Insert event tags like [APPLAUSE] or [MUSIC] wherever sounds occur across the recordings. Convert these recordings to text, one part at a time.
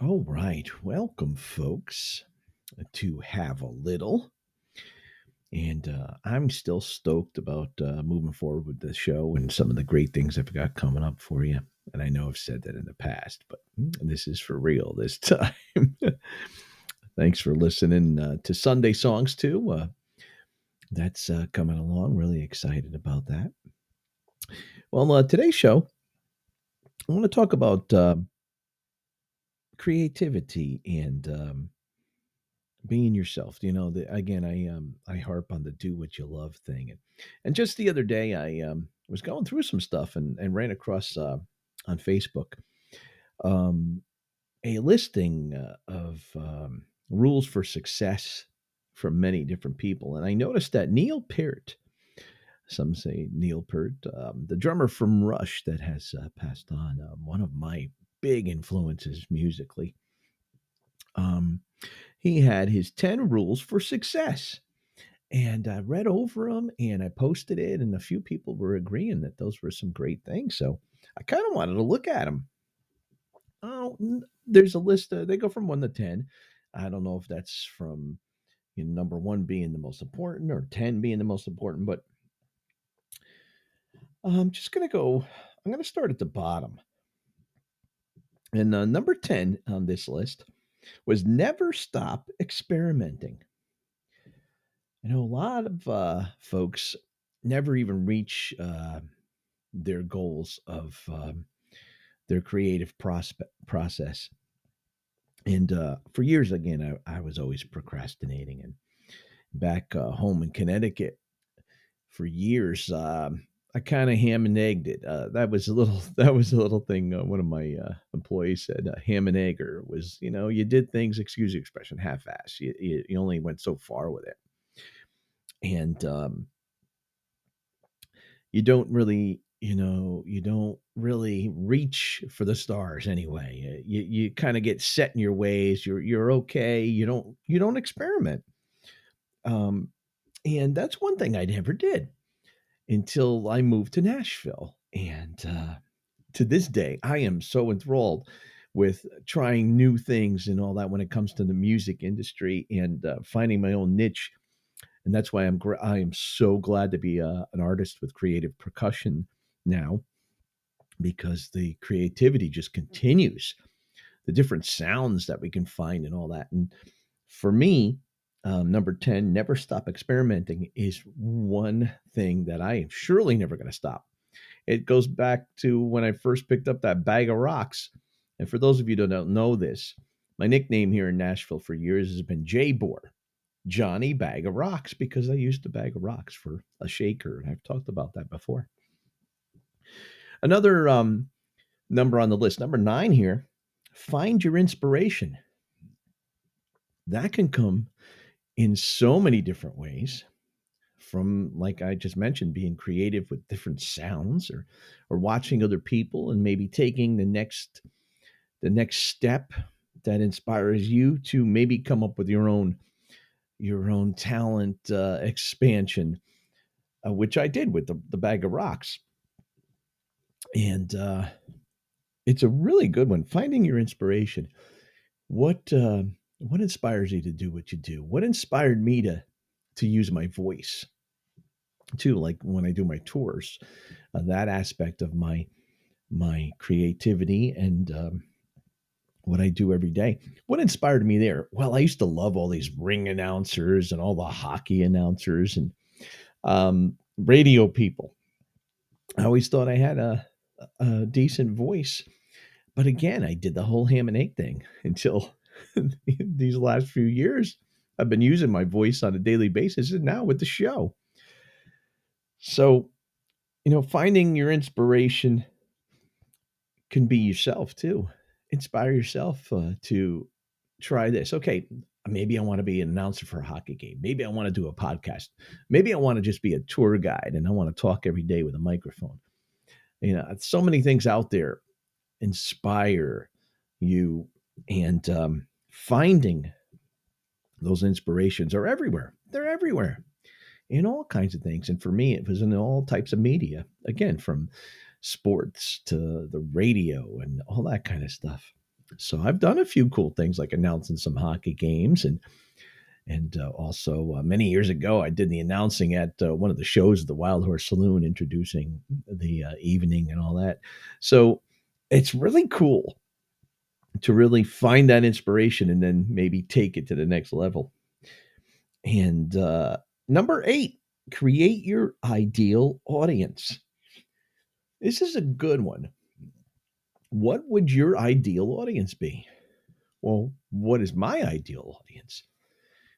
All right. Welcome, folks, to Have a Little. And uh, I'm still stoked about uh, moving forward with the show and some of the great things I've got coming up for you. And I know I've said that in the past, but this is for real this [LAUGHS] time. Thanks for listening uh, to Sunday Songs, too. Uh, that's uh, coming along. Really excited about that. Well, uh, today's show, I want to talk about creativity and um, being yourself. You know, the, again, I um, I harp on the do what you love thing, and and just the other day, I um, was going through some stuff and and ran across uh, on Facebook um, a listing uh, of um, rules for success from many different people, and I noticed that Neil Peart. Some say Neil Peart, um, the drummer from Rush that has uh, passed on, uh, one of my big influences musically. Um, he had his 10 rules for success. And I read over them and I posted it, and a few people were agreeing that those were some great things. So I kind of wanted to look at them. Oh, there's a list. Of, they go from one to 10. I don't know if that's from you know, number one being the most important or 10 being the most important, but I'm just going to go, I'm going to start at the bottom. And uh, number 10 on this list was never stop experimenting. You know, a lot of uh, folks never even reach uh, their goals of um, their creative prospect process. And uh, for years, again, I, I, was always procrastinating. And back uh, home in Connecticut, for years, um, I kind of ham and egged it. Uh, that was a little. [LAUGHS] That was a little thing. Uh, one of my uh, employees said, uh, "Ham and egger" was, you know, you did things. Excuse the expression, half-ass. You, you, you only went so far with it, and um, you don't really, you know, you don't really reach for the stars anyway. You you kind of get set in your ways. You're you're okay. You don't you don't experiment. Um, and that's one thing I never did until I moved to Nashville. And uh, to this day, I am so enthralled with trying new things and all that when it comes to the music industry and uh, finding my own niche. And that's why I'm gr- I am so glad to be a, uh, an artist with creative percussion now, because the creativity just continues. The different sounds that we can find and all that. And for me, um, number 10, never stop experimenting is one thing that I am surely never going to stop. It goes back to when I first picked up that bag of rocks. And for those of you that don't know this, my nickname here in Nashville for years has been J Bor, Johnny Bag of Rocks, because I used a bag of rocks for a shaker. And I've talked about that before. Another um, number on the list, number nine here, find your inspiration. That can come in so many different ways from like i just mentioned being creative with different sounds or or watching other people and maybe taking the next the next step that inspires you to maybe come up with your own your own talent uh, expansion uh, which i did with the, the bag of rocks. And uh, it's a really good one. Finding your inspiration. What uh, what inspires you to do what you do? What inspired me to to use my voice? Too, like when I do my tours, uh, that aspect of my my creativity and um, what I do every day. What inspired me there? Well, I used to love all these ring announcers and all the hockey announcers and um, radio people. I always thought I had a, a decent voice, but again, I did the whole ham and egg thing [LAUGHS] until [LAUGHS] these last few years. I've been using my voice on a daily basis and now with the show. So, you know, finding your inspiration can be yourself too. Inspire yourself uh, to try this. Okay, maybe I want to be an announcer for a hockey game. Maybe I want to do a podcast. Maybe I want to just be a tour guide and I want to talk every day with a microphone. You know, so many things out there inspire you and um, finding those inspirations are everywhere. They're everywhere in all kinds of things. And for me, it was in all types of media, again, from sports to the radio and all that kind of stuff. So I've done a few cool things like announcing some hockey games and and uh, also uh, many years ago I did the announcing at uh, one of the shows at the Wild Horse Saloon introducing the uh, evening and all that. So it's really cool to really find that inspiration and then maybe take it to the next level. And uh, number 8, create your ideal audience. This is a good one. What would your ideal audience be? Well, what is my ideal audience?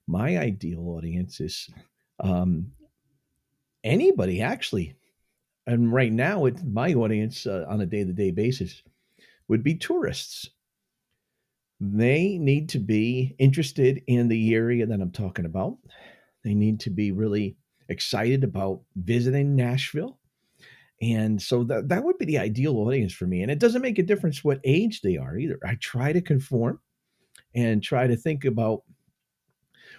My ideal audience is um, anybody actually. And right now, it's my audience uh, on a day to day basis would be tourists. They need to be interested in the area that I'm talking about. They need to be really excited about visiting Nashville. And so that, that would be the ideal audience for me. And it doesn't make a difference what age they are either. I try to conform and try to think about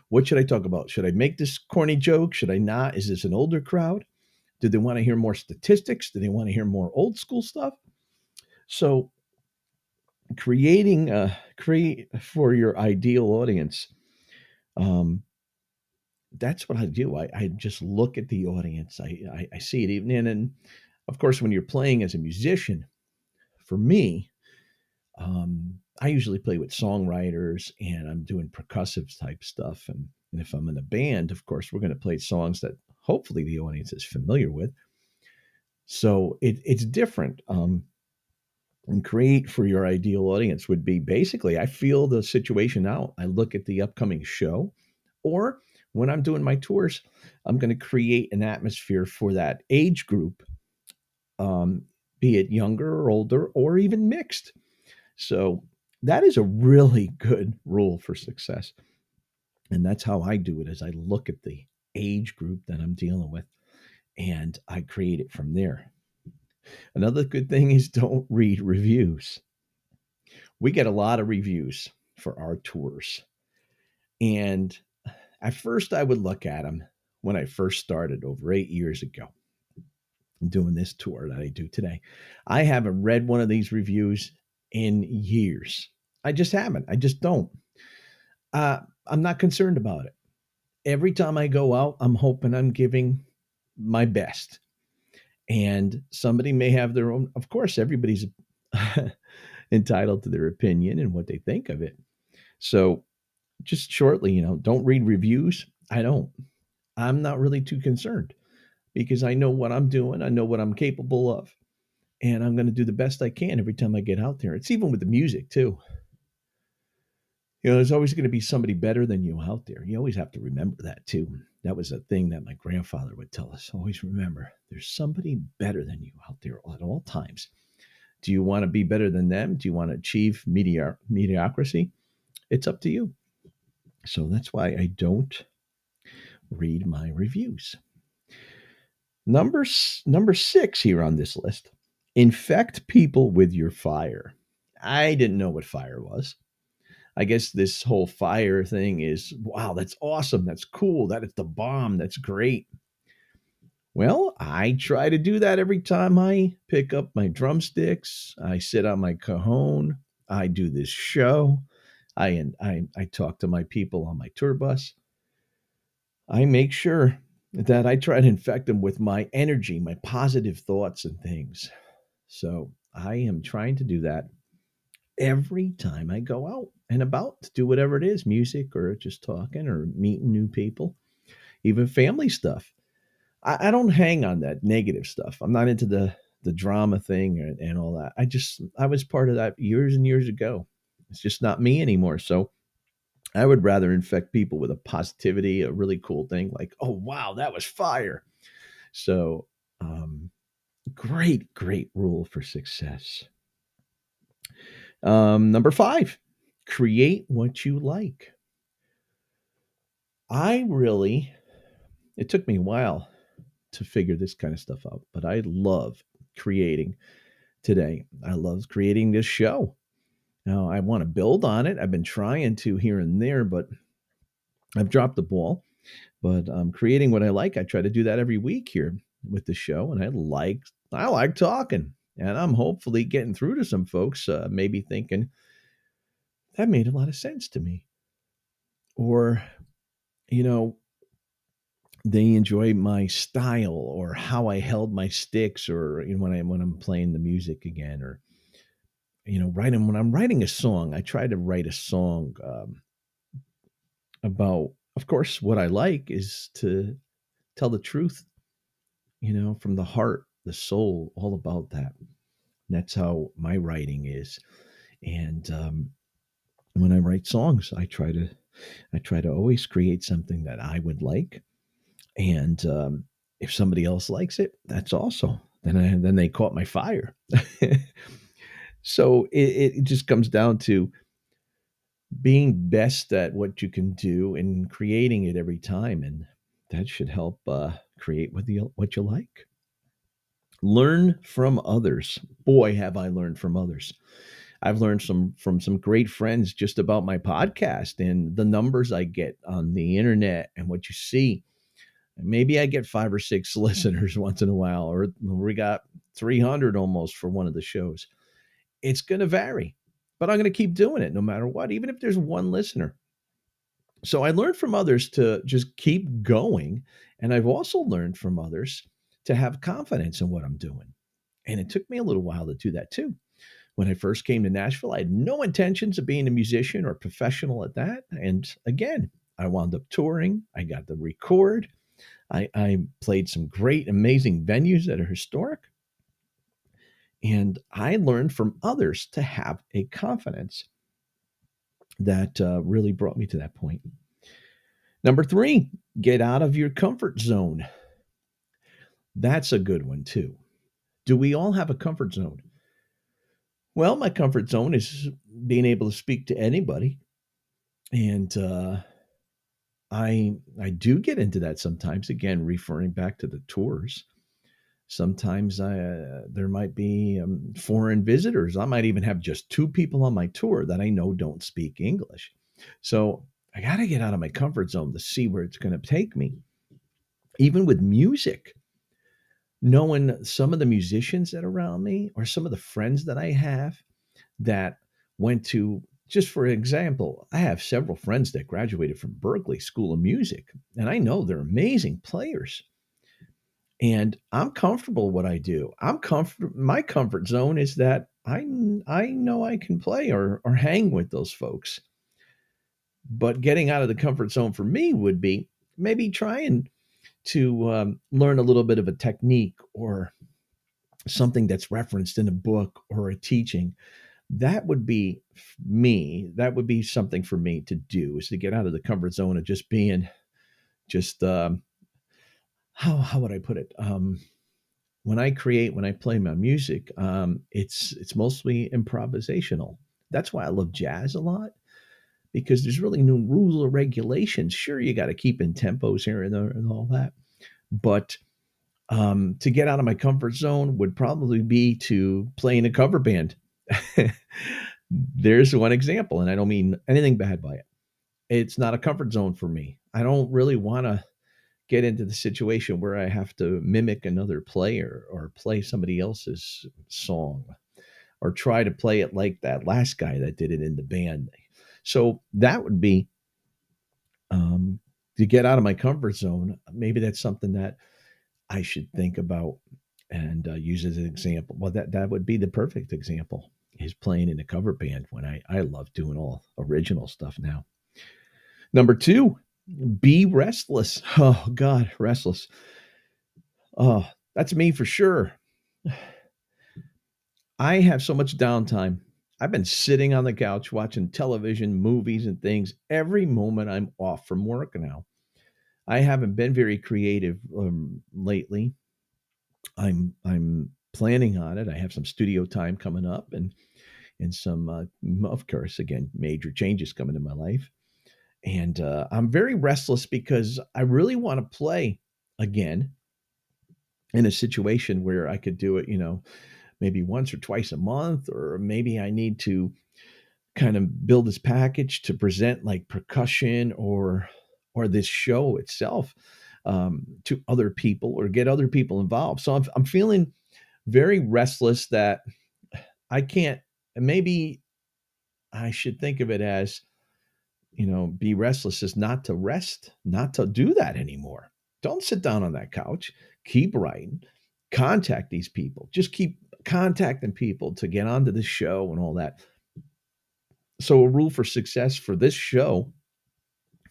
what should I talk about? Should I make this corny joke? Should I not? Is this an older crowd? Do they want to hear more statistics? Do they want to hear more old school stuff? So creating a create for your ideal audience um that's what i do. I, I just look at the audience. I, I, I see it even in and of course when you're playing as a musician for me um i usually play with songwriters and i'm doing percussive type stuff and, and if i'm in a band of course we're going to play songs that hopefully the audience is familiar with. So it, it's different um and create for your ideal audience would be basically I feel the situation out. I look at the upcoming show, or when I'm doing my tours, I'm going to create an atmosphere for that age group, um, be it younger or older or even mixed. So that is a really [LAUGHS] good rule for success. And that's how I do it as I look at the age group that I'm dealing with and I create it from there. Another good thing is don't read reviews. We get a lot of reviews for our tours. And at first, I would look at them when I first started over eight years ago doing this tour that I do today. I haven't read one of these reviews in years. I just haven't. I just don't. Uh, I'm not concerned about it. Every time I go out, I'm hoping I'm giving my best and somebody may have their own of course everybody's [LAUGHS] entitled to their opinion and what they think of it. So just shortly you know don't read reviews. I don't. I'm not really too concerned because i know what i'm doing. I know what i'm capable of and i'm going to do the best i can every time i get out there. It's even with the music too. You know, there's always going to be somebody better than you out there. You always have to remember that too. That was a thing that my grandfather would tell us. Always remember there's somebody better than you out there at all times. Do you want to be better than them? Do you want to achieve mediocr- mediocrity? It's up to you. So that's why I don't read my reviews. Number, number six here on this list infect people with your fire. I didn't know what fire was. I guess this whole fire thing is wow, that's awesome. That's cool. That is the bomb. That's great. Well, I try to do that every time I pick up my drumsticks. I sit on my cajon. I do this show. I I I talk to my people on my tour bus. I make sure that I try to infect them with my energy, my positive thoughts and things. So I am trying to do that every time I go out and about to do whatever it is music or just talking or meeting new people, even family stuff. I, I don't hang on that negative stuff. I'm not into the the drama thing and, and all that. I just I was part of that years and years ago. It's just not me anymore. So I would rather infect people with a positivity, a really cool thing like, oh wow, that was fire. So um great, great rule for success. Um, number five, create what you like. I really, it took me a while to figure this kind of stuff out, but I love creating today. I love creating this show. Now, I want to build on it. I've been trying to here and there, but I've dropped the ball. But I'm creating what I like. I try to do that every week here with the show, and I like I like talking and I'm hopefully getting through to some folks, uh, maybe thinking, that made a lot of sense to me. Or, you know, they enjoy my style or how I held my sticks or you know, when I when I'm playing the music again or you know writing when I'm writing a song I try to write a song um, about of course what I like is to tell the truth you know from the heart the soul all about that and that's how my writing is and um, when I write songs I try to I try to always create something that I would like and um, if somebody else likes it, that's also then I, then they caught my fire. [LAUGHS] so it, it just comes down to being best at what you can do and creating it every time, and that should help uh, create what you what you like. Learn from others. Boy, have I learned from others. I've learned some from some great friends just about my podcast and the numbers I get on the internet and what you see maybe I get five or six [LAUGHS] listeners once in a while, or we got 300 almost for one of the shows. It's going to vary, but I'm going to keep doing it no matter what, even if there's one listener. So I learned from others to just keep going. And I've also learned from others to have confidence in what I'm doing. And it took me a little while to do that too. When I first came to Nashville, I had no intentions of being a musician or professional at that. And again, I wound up touring. I got to record. I, I played some great, amazing venues that are historic. And I learned from others to have a confidence that uh, really brought me to that point. Number three, get out of your comfort zone. That's a good one, too. Do we all have a comfort zone? Well, my comfort zone is being able to speak to anybody and uh, I I do get into that sometimes. Again, referring back to the tours. Sometimes I uh, there might be um, foreign visitors. I might even have just two people on my tour that I know don't speak English. So I got to get out of my comfort zone to see where it's going to take me. Even with music, knowing some of the musicians that are around me or some of the friends that I have that went to just for example, I have several friends that graduated from Berklee School of Music, and I know they're amazing players. And I'm comfortable what I do. I'm comfort. My comfort zone is that I I know I can play or or hang with those folks. But getting out of the comfort zone for me would be maybe trying to um, learn a little bit of a technique or something that's referenced in a book or a teaching that would be me that would be something for me to do is to get out of the comfort zone of just being just um how how would i put it? Um when i create when i play my music um it's it's mostly improvisational. That's why i love jazz a lot because there's really no rules or regulations sure you got to keep in tempos here and, there and all that but um, to get out of my comfort zone would probably be to play in a cover band [LAUGHS] there's one example, and I don't mean anything bad by it. It's not a comfort zone for me. I don't really want to get into the situation where I have to mimic another player or play somebody else's song or try to play it like that last guy that did it in the band. So that would be um, to get out of my comfort zone. Maybe that's something that I should think about and uh, use as an example. Well, that that would be the perfect example is playing in a cover band when I, I love doing all original stuff now. Number two, be restless. Oh, God, restless. Oh, that's me for sure. [SIGHS] I have so much downtime. I've been sitting on the couch watching television, movies, and things every moment I'm off from work now. I haven't been very creative um, lately. I'm I'm planning on it. I have some studio time coming up, and and some, uh, of course, again, major changes coming in my life. And uh, I'm very restless because I really want to play again in a situation where I could do it, you know, maybe once or twice a month, or maybe I need to kind of build this package to present like percussion or or this show itself um, to other people or get other people involved. So I'm, I'm feeling very restless that I can't maybe I should think of it as, you know, be restless is not to rest, not to do that anymore. Don't sit down on that couch. Keep writing. Contact these people. Just keep contacting people to get onto the show and all that. So, a rule for success for this show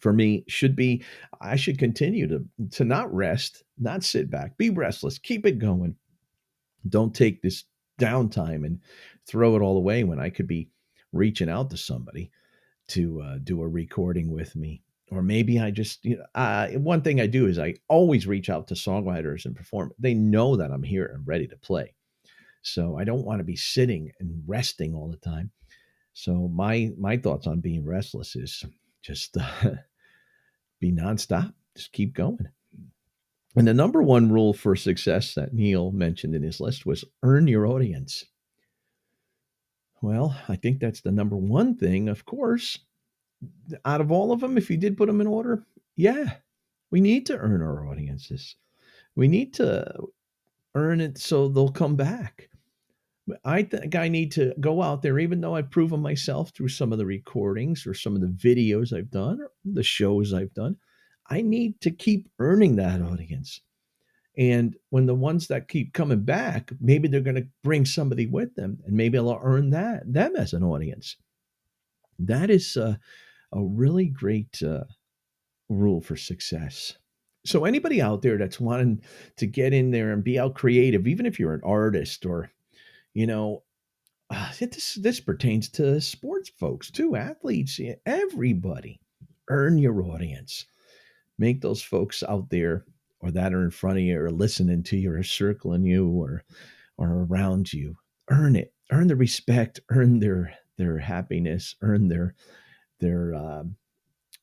for me should be I should continue to to not rest, not sit back, be restless, keep it going. Don't take this downtime and throw it all away when I could be reaching out to somebody to uh, do a recording with me. Or maybe I just, you know, uh, one thing I do is I always reach out to songwriters and perform. They know that I'm here and ready to play. So I don't want to be sitting and resting all the time. So my my thoughts on being restless is just uh, [LAUGHS] be nonstop. Just keep going. And the number one rule for success that Neil mentioned in his list was earn your audience. Well, I think that's the number one thing, of course. Out of all of them, if you did put them in order, yeah, we need to earn our audiences. We need to earn it so they'll come back. I think I need to go out there, even though I've proven myself through some of the recordings or some of the videos I've done or the shows I've done. I need to keep earning that audience. And when the ones that keep coming back, maybe they're going to bring somebody with them, and maybe I'll earn that them as an audience. That is a, a really great uh, rule for success. So anybody out there that's wanting to get in there and be out creative, even if you're an artist or you know, uh, this this pertains to sports folks too, athletes, everybody. Earn your audience. Make those folks out there or that are in front of you or listening to you or circling you or or around you. Earn it. Earn the respect. Earn their their happiness. Earn their their uh,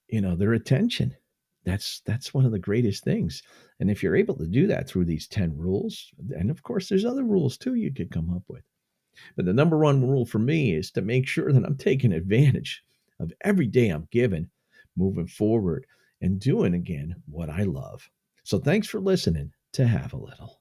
you know their attention. That's that's one of the greatest things. And if you're able to do that through these 10 rules, and of course there's other rules too you could come up with. But the number one rule for me is to make sure that I'm taking advantage of every day I'm given, moving forward and doing again what I love. So thanks for listening to Have a Little.